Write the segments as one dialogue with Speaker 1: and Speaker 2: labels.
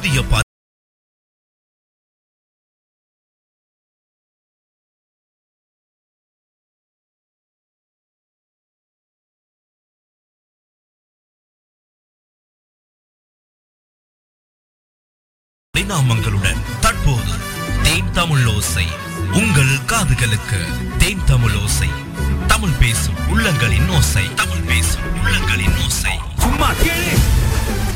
Speaker 1: புதிய ப- தற்போது தேன் தமிழ் ஓசை. உங்கள் காதுகளுக்கு தேன் தமிழ் ஓசை. தமிழ் பேசும் உள்ளங்களின் ஓசை. தமிழ் பேசும் உள்ளங்களின் ஓசை. சும்மா கேளு.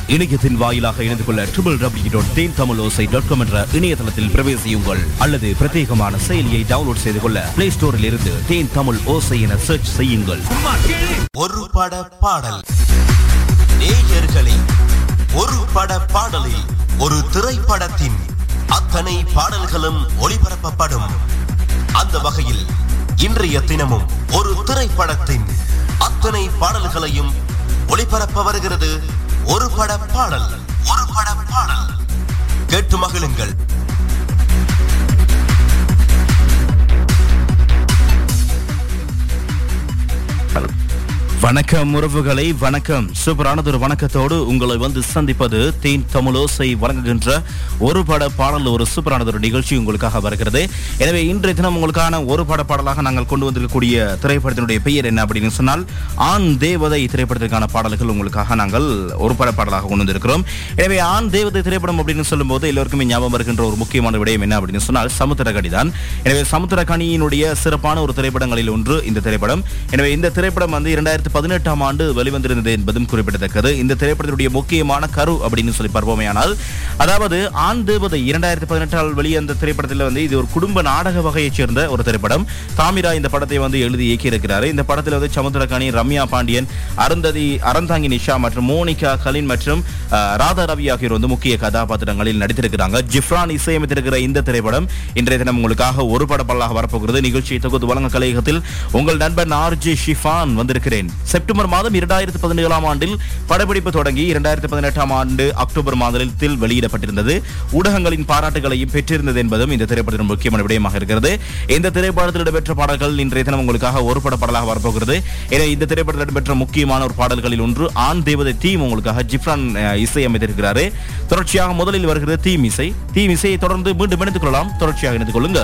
Speaker 1: இணையத்தின் வாயிலாக இணைந்து கொள்ள triple W dot Then Tamil Osai dot com என்ற இணையதளத்தில் பிரவேசியுங்கள். அல்லது பிரத்யேகமான செயலியை டவுன்லோட் செய்து கொள்ள பிளே ஸ்டோரில் இருந்து தேன் தமிழ் ஓசை என சர்ச் செய்யுங்கள்.
Speaker 2: ஒரு பட பாடல். நேயர்களே ஒரு பட பாடலில் ஒரு திரைப்படத்தின் அத்தனை பாடல்களும் ஒளிபரப்பப்படும். அந்த வகையில் இன்றைய தினமும் ஒரு திரைப்படத்தின் அத்தனை பாடல்களையும் ஒளிபரப்ப வருகிறது ஒரு பட பாடல் ஒரு பட பாடல். கேட்டு மகிழுங்கள்.
Speaker 1: வணக்கம் உறவுகளை வணக்கம். சூப்பரானதொரு வணக்கத்தோடு உங்களை வந்து சந்திப்பது தீன் தமிழோசை வழங்குகின்ற ஒரு பட பாடல் ஒரு சூப்பரானதொரு நிகழ்ச்சி உங்களுக்காக வருகிறது. எனவே இன்றைய தினம் உங்களுக்கான ஒரு பட பாடலாக நாங்கள் கொண்டு வந்திருக்கக்கூடிய திரைப்படத்தினுடைய பெயர் என்ன அப்படின்னு சொன்னால் ஆண் தேவதை திரைப்படத்திற்கான பாடல்கள் உங்களுக்காக நாங்கள் ஒரு பட பாடலாக கொண்டு வந்திருக்கிறோம். எனவே ஆண் தேவதை திரைப்படம் அப்படின்னு சொல்லும்போது எல்லோருக்குமே ஞாபகம் வருகின்ற ஒரு முக்கியமான விடயம் என்ன அப்படின்னு சொன்னால் சமுத்திரகடி தான். எனவே சமுத்திரகனியினுடைய சிறப்பான ஒரு திரைப்படங்களில் ஒன்று இந்த திரைப்படம். எனவே இந்த திரைப்படம் வந்து இரண்டாயிரத்தி பதினெட்டாம் ஆண்டு வெளிவந்திருந்தது என்பதும் குறிப்பிடத்தக்கது. இந்த திரைப்படத்தினுடைய முக்கியமான கரு அப்படின்னு சொல்லி பார்ப்போமேயானால் அதாவது ஆண் தேவதை இரண்டாயிரத்தி பதினெட்டால் வெளிவந்த திரைப்படத்தில் வந்து இது ஒரு குடும்ப நாடக வகையைச் சேர்ந்த ஒரு திரைப்படம். தாமிரா இந்த படத்தை வந்து எழுதி இயக்கியிருக்கிறார். இந்த படத்தில் வந்து சமுத்திரகாணி ரம்யா பாண்டியன் அருந்ததி அறந்தாங்கி நிஷா மற்றும் மோனிகா கலின் மற்றும் ராதா ரவி ஆகியோர் வந்து முக்கிய கதாபாத்திரங்களில் நடித்திருக்கிறாங்க. ஜிப்ரான் இசையமைத்திருக்கிற இந்த திரைப்படம் இன்றைய தினம் உங்களுக்காக ஒரு படப்பல்லாக வரப்போகிறது. நிகழ்ச்சியை தொகுத்து வழங்க கலையகத்தில் உங்கள் நண்பன் ஆர்ஜி ஷிஃபான் வந்திருக்கிறேன். செப்டம்பர் மாதம் இரண்டாயிரத்தி பதினேழாம் ஆண்டில் படப்பிடிப்பு தொடங்கி இரண்டாயிரத்தி பதினெட்டாம் ஆண்டு அக்டோபர் மாதத்தில் வெளியிடப்பட்டிருந்தது. ஊடகங்களின் பாராட்டுகளையும் பெற்றிருந்தது என்பதும் இந்த திரைப்படத்தின் முக்கியமான விடயமாக இருக்கிறது. இந்த திரைப்படத்தில் இடம்பெற்ற பாடல்கள் இன்றைய தினம் உங்களுக்காக ஒரு பட பாடலாக வரப்போகிறது. என இந்த திரைப்படத்தில் இடம்பெற்ற முக்கியமான ஒரு பாடல்களில் ஒன்று ஆண் தேவதை தீம் உங்களுக்காக ஜிப்ரான் இசை அமைத்திருக்கிறாரு. தொடர்ச்சியாக முதலில் வருகிறது தீம் இசை. தீம் இசையை தொடர்ந்து மீண்டும் இணைத்துக் கொள்ளலாம். தொடர்ச்சியாக இணைத்துக் கொள்ளுங்க.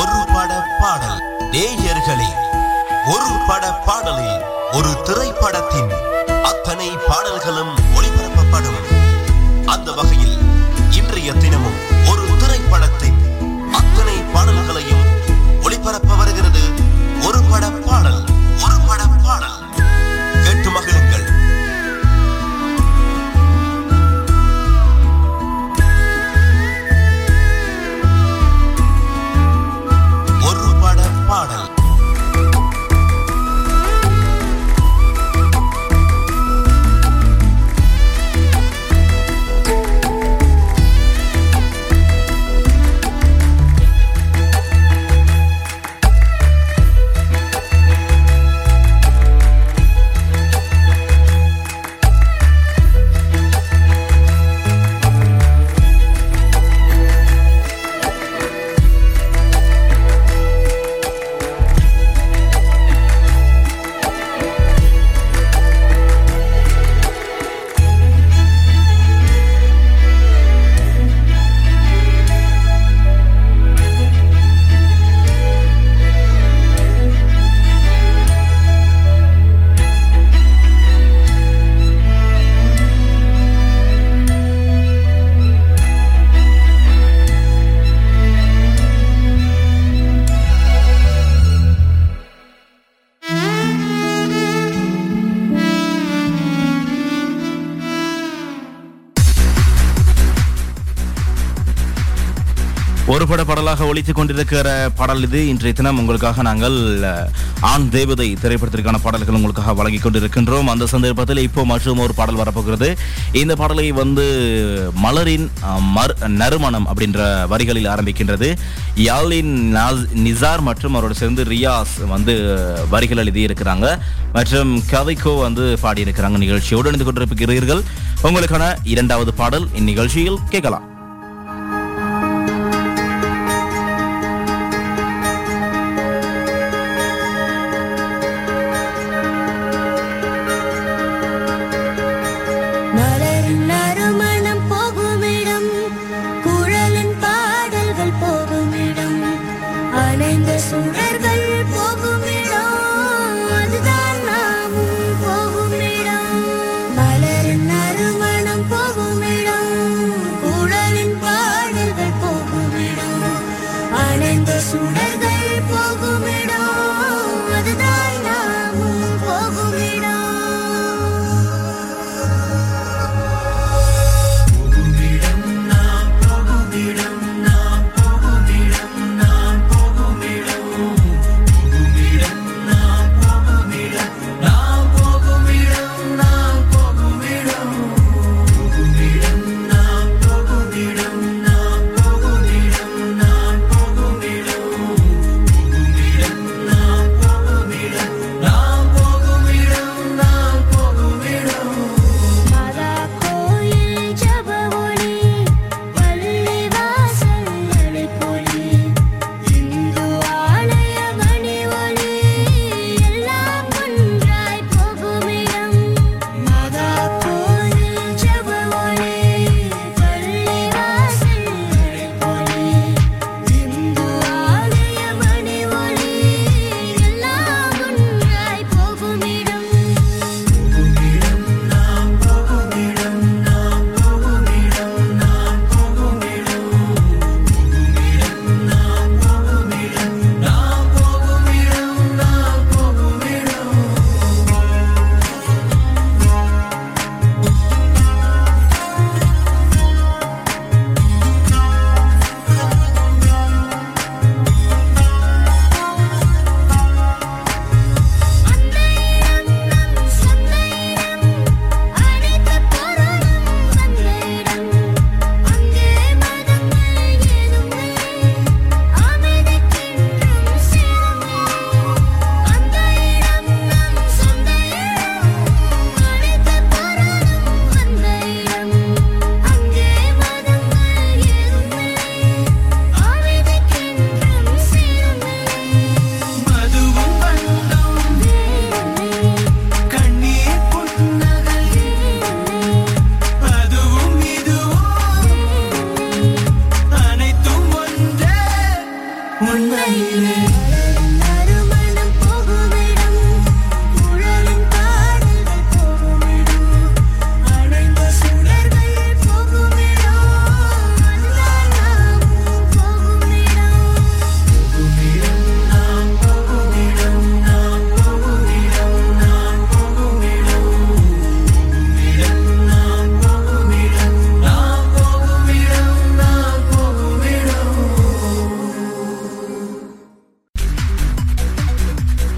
Speaker 2: ஒரு பட பாடல் நேயர்களே ஒரு பட பாடலில் ஒரு திரைப்படத்தின் ஒரு பட
Speaker 1: பாடலாக ஒழித்துக் கொண்டிருக்கிற பாடல் இது. இன்றைய தினம் உங்களுக்காக நாங்கள் ஆண் தேவதை திரைப்படத்திற்கான பாடல்கள் உங்களுக்காக வழங்கிக் கொண்டிருக்கின்றோம். அந்த சந்தர்ப்பத்தில் இப்போ மற்றும் ஒரு பாடல் வரப்போகிறது. இந்த பாடலை வந்து மலரின் மர் நறுமணம் அப்படின்ற வரிகளில் ஆரம்பிக்கின்றது. யாலின் நாஸ்- நிசார் மற்றும் அவரோட சேர்ந்து ரியாஸ் வந்து வரிகள் எழுதியிருக்கிறாங்க. மற்றும் கவிக்கோ வந்து பாடியிருக்கிறாங்க. நிகழ்ச்சியோடு இணைந்து கொண்டிருக்கிறீர்கள். உங்களுக்கான இரண்டாவது பாடல் இந்நிகழ்ச்சியில் கேட்கலாம்.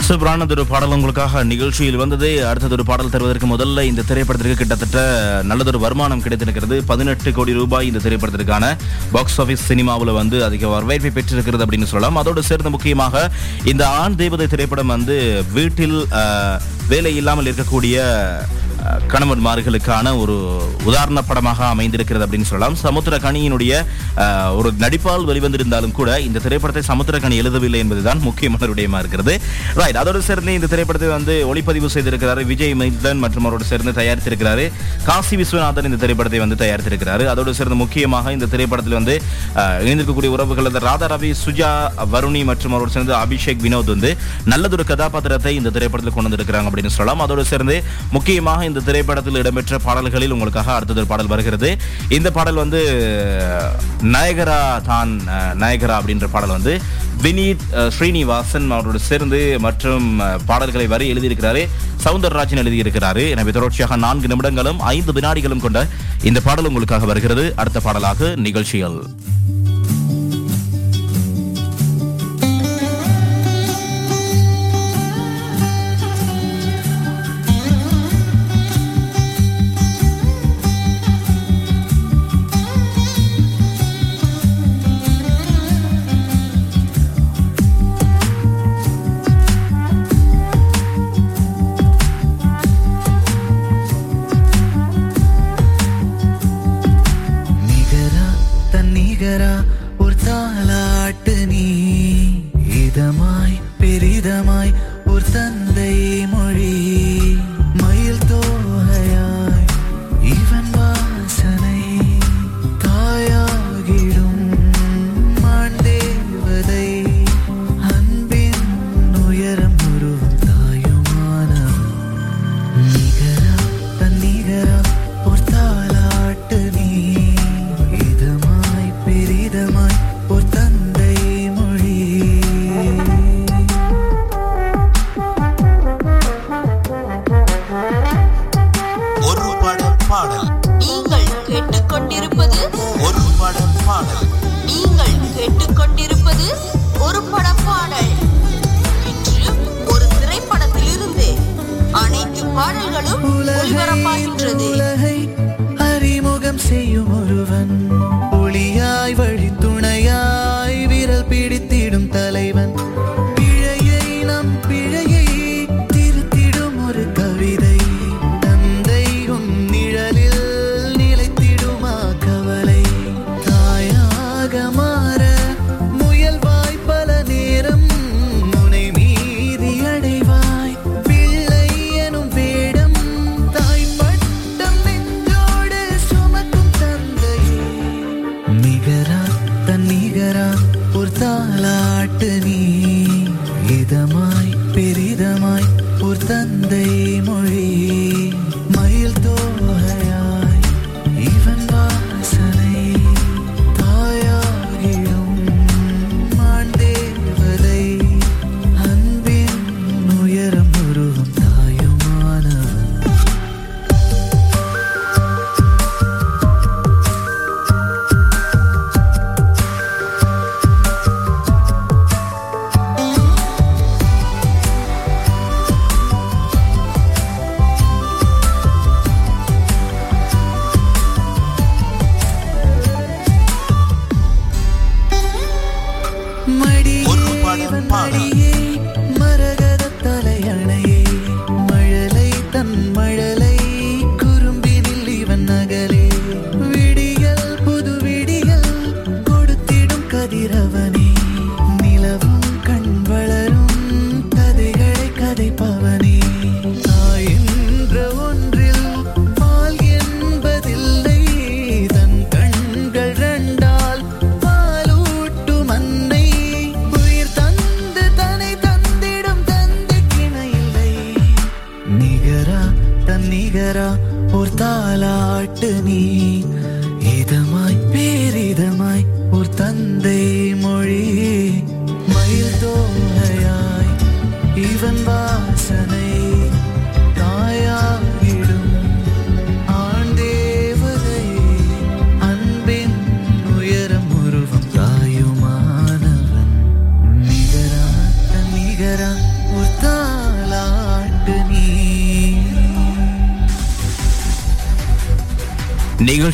Speaker 3: சூப்பரானதொரு பாடல் உங்களுக்காக நிகழ்ச்சியில் வந்தது. அடுத்ததொரு பாடல் தருவதற்கு முதல்ல இந்த திரைப்படத்திற்கு கிட்டத்தட்ட நல்லதொரு வருமானம் கிடைத்திருக்கிறது. பதினெட்டு கோடி ரூபாய் இந்த திரைப்படத்திற்கான பாக்ஸ் ஆஃபீஸ் சினிமாவில் வந்து அதிக வரவேற்பை பெற்றிருக்கிறது அப்படின்னு சொல்லலாம். அதோடு சேர்ந்து முக்கியமாக இந்த ஆண் தேவதை திரைப்படம் வந்து வீட்டில் வேலை இல்லாமல் இருக்கக்கூடிய கணவன்மார்களுக்கான ஒரு உதாரண படமாக அமைந்திருக்கிறது அப்படின்னு சொல்லலாம். சமுத்திரகனியினுடைய ஒரு நடிப்பால் வெளிவந்திருந்தாலும் கூட இந்த திரைப்படத்தை சமுத்திரகனி எழுதவில்லை என்பதுதான் முக்கியமான விடயமா இருக்கிறது. ரைட் அதோடு சேர்ந்து இந்த திரைப்படத்தை வந்து ஒளிப்பதிவு செய்திருக்கிறார் விஜய் மைத்லன் மற்றும் அவரோடு சேர்ந்து தயாரித்திருக்கிறாரு. காசி விஸ்வநாதன் இந்த திரைப்படத்தை வந்து தயாரித்திருக்கிறாரு. அதோடு சேர்ந்து முக்கியமாக இந்த திரைப்படத்தில் வந்து இணைந்திருக்கக்கூடிய உறவுகள் ராதா ரவி சுஜா வருணி மற்றும் அவரோடு சேர்ந்து அபிஷேக் வினோத் வந்து நல்லதொரு கதாபாத்திரத்தை இந்த திரைப்படத்தில் கொண்டு வந்திருக்கிறாங்க அப்படின்னு சொல்லலாம். அதோடு சேர்ந்து முக்கியமாக இந்த திரைப்படத்தில் இடம்பெற்ற பாடல்களில் உங்களுக்காக அடுத்தது பாடல் வருகிறது. இந்த பாடல் வந்து நாயகரா தான் நாயகரா அப்படின்ற பாடல் வந்து வினீத் ஸ்ரீனிவாசன் அவரோடு சேர்ந்து மற்றும் பாடல்களை வரி எழுதியிருக்கிறாரு. சவுந்தரராஜன் எழுதியிருக்கிறாரு. எனவே தொடர்ச்சியாக நான்கு நிமிடங்களும் ஐந்து வினாடிகளும் கொண்ட இந்த பாடல் உங்களுக்காக வருகிறது. அடுத்த பாடலாக நிகழ்ச்சிகள்.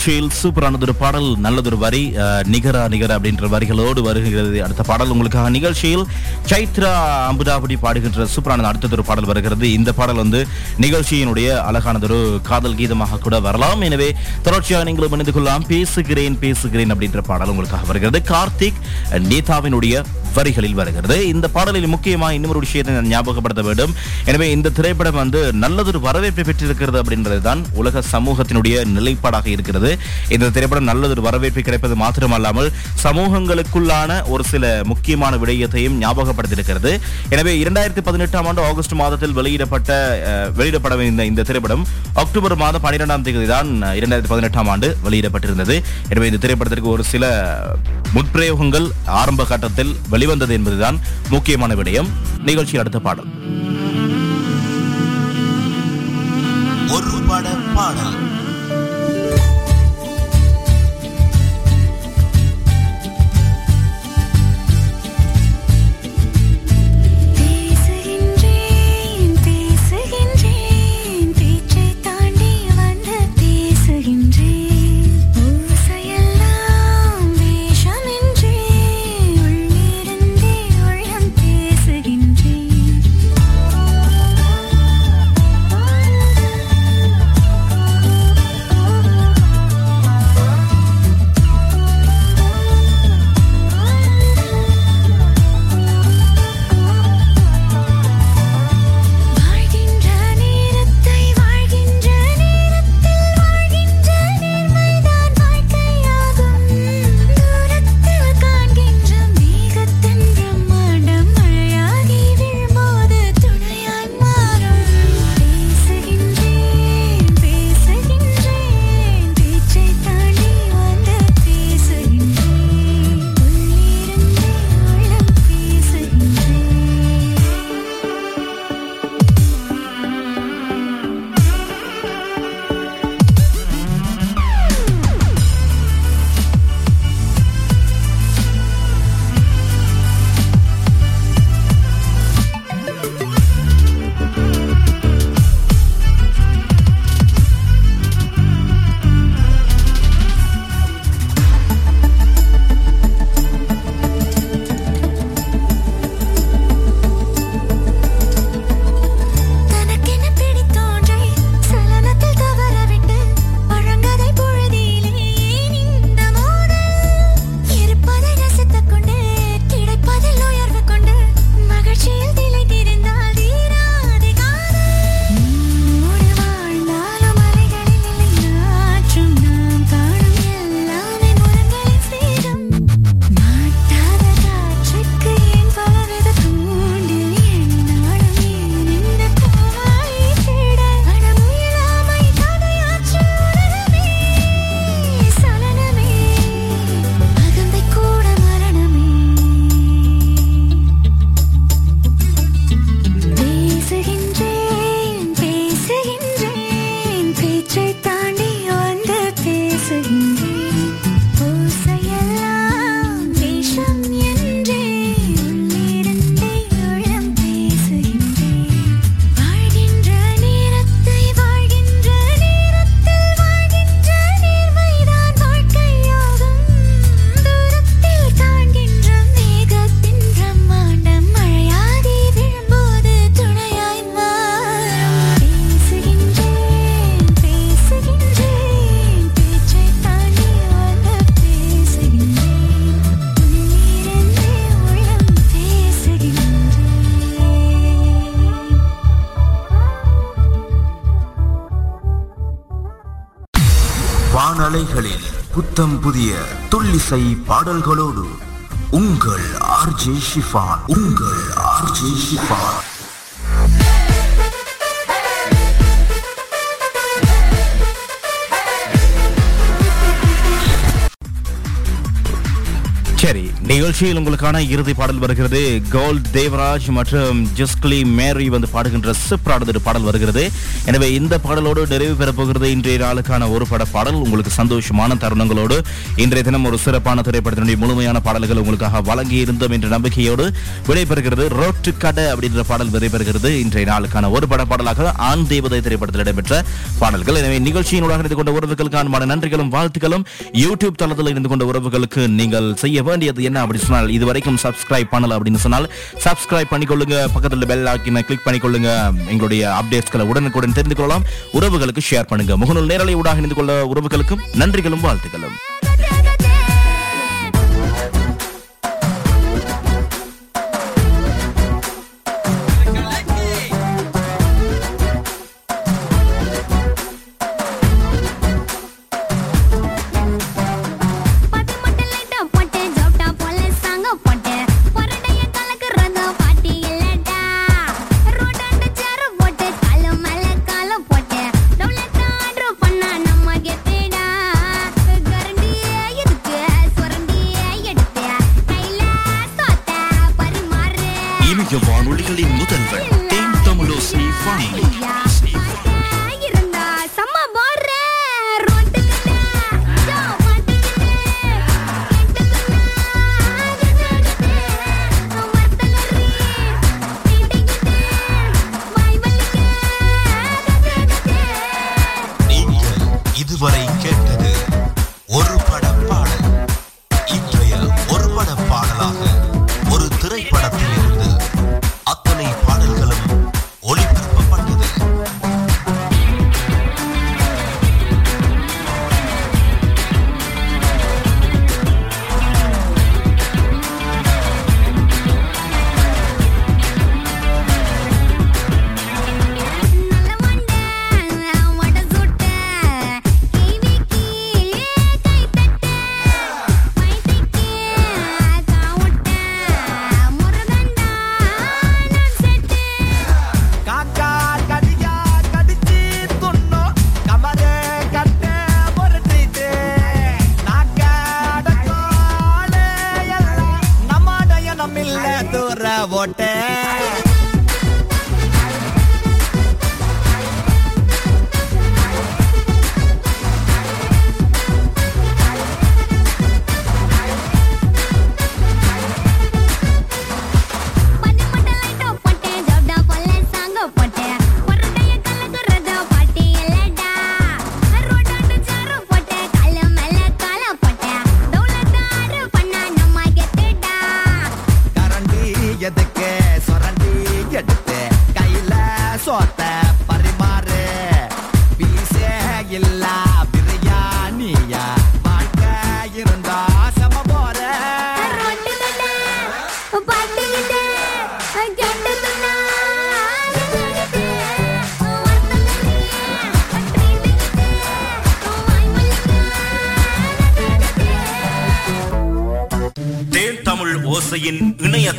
Speaker 1: நிகழ்ச்சியில் சூப்பரானதொரு பாடல் நல்லதொரு வரி நிகரா நிகரா அப்படின்ற வரிகளோடு வருகிறது. அடுத்த பாடல் உங்களுக்காக நிகழ்ச்சியில் சைத்ரா அம்புதாபடி பாடுகின்ற சூப்பரான அடுத்ததொரு பாடல் வருகிறது. இந்த பாடல் வந்து நிகழ்ச்சியினுடைய அழகானதொரு காதல் கீதமாக கூட வரலாம். எனவே தொடர்ச்சியாக நீங்களும் இணைந்து கொள்ளலாம். பேசுகிறேன் பேசுகிறேன் அப்படின்ற பாடல் உங்களுக்காக வருகிறது. கார்த்திக் நேதாவினுடைய வரிகளில் வருகிறது. இந்த பாடலில் முக்கியமாக இன்னொரு விஷயத்தை நான் ஞாபகப்படுத்த வேண்டும். எனவே இந்த திரைப்படம் வந்து நல்லதொரு வரவேற்பை பெற்றிருக்கிறது அப்படின்றது தான் உலக சமூகத்தினுடைய நிலைப்பாடாக இருக்கிறது. இந்த திரைப்படம் நல்லதொரு வரவேற்பை கிடைப்பது மாத்திரமல்லாமல் சமூகங்களுக்குள்ளான ஒரு சில முக்கியமான விடயத்தையும் ஞாபகப்படுத்தியிருக்கிறது. எனவே இரண்டாயிரத்தி பதினெட்டாம் ஆண்டு ஆகஸ்ட் மாதத்தில் வெளியிடப்பட்ட வெளியிடப்பட இந்த இந்த திரைப்படம் அக்டோபர் மாதம் பன்னிரெண்டாம் தேதி தான் இரண்டாயிரத்தி பதினெட்டாம் ஆண்டு வெளியிடப்பட்டிருந்தது. எனவே இந்த திரைப்படத்திற்கு ஒரு சில முற்பிரயோகங்கள் ஆரம்ப கட்டத்தில் வெளிவந்தது என்பதுதான் முக்கியமான விடயம். நிகழ்ச்சி அடுத்த பாடல்.
Speaker 4: ஒரு பட பாடல். வானலைகளில் புதிய துள்ளிசை பாடல்களோடு உங்கள் ஆர்ஜே ஷிஃபான் உங்கள் ஆர்ஜே ஷிஃபான்.
Speaker 1: நிகழ்ச்சியில் உங்களுக்கான இறுதி பாடல் வருகிறது. கோல்ட் தேவராஜ் மற்றும் ஜஸ்க்லி மேரி வந்து பாடுகின்ற சிப்ரானது பாடல் வருகிறது. எனவே இந்த பாடலோடு நிறைவு பெறப் போகிறது. இன்றைய நாளுக்கான ஒரு பட பாடல் உங்களுக்கு சந்தோஷமான தருணங்களோடு இன்றைய தினம் ஒரு சிறப்பான திரைப்படத்தினுடைய முழுமையான பாடல்கள் உங்களுக்காக வழங்கி இருந்தோம் என்ற நம்பிக்கையோடு விடைபெறுகிறது. ரோட்டு கடை அப்படின்ற பாடல் விடைபெறுகிறது. இன்றைய நாளுக்கான ஒரு பட பாடலாக ஆண் தேவதை திரைப்படத்தில் இடம்பெற்ற பாடல்கள். எனவே நிகழ்ச்சியினூடாக இருந்து கொண்ட உறவுகளுக்கான நன்றிகளும் வாழ்த்துக்களும். யூடியூப் தளத்தில் இருந்து கொண்ட உறவுகளுக்கு நீங்கள் செய்ய வேண்டியது என்ன அப்படின்னு சொன்னால் இது வரைக்கும் சப்ஸ்கிரைப் பண்ணல அப்படின்னு சொன்னால் சப்ஸ்கிரைப் பண்ணிக்கொள்ளுங்க. பக்கத்தில் பெல் ஆக்கின கிளிக் பண்ணிக்கொள்ளுங்க. எங்களுடைய அப்டேட்ஸ்களை உடனுக்குடன் தெரிந்து கொள்ளலாம். உறவுகளுக்கு ஷேர் பண்ணுங்க. முகநூல் நேரலை ஊடாக இணைந்து கொள்ள உறவுகளுக்கும் நன்றிகளும் வாழ்த்துக்களும். வானொலிகளின் முதல்வர் தேன் தமிழோசை வானொலி
Speaker 5: இருந்தா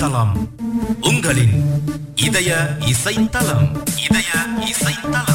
Speaker 4: இணையதளம் உங்களின் இதய இசைத்தலம் இதய இசைத்தலம்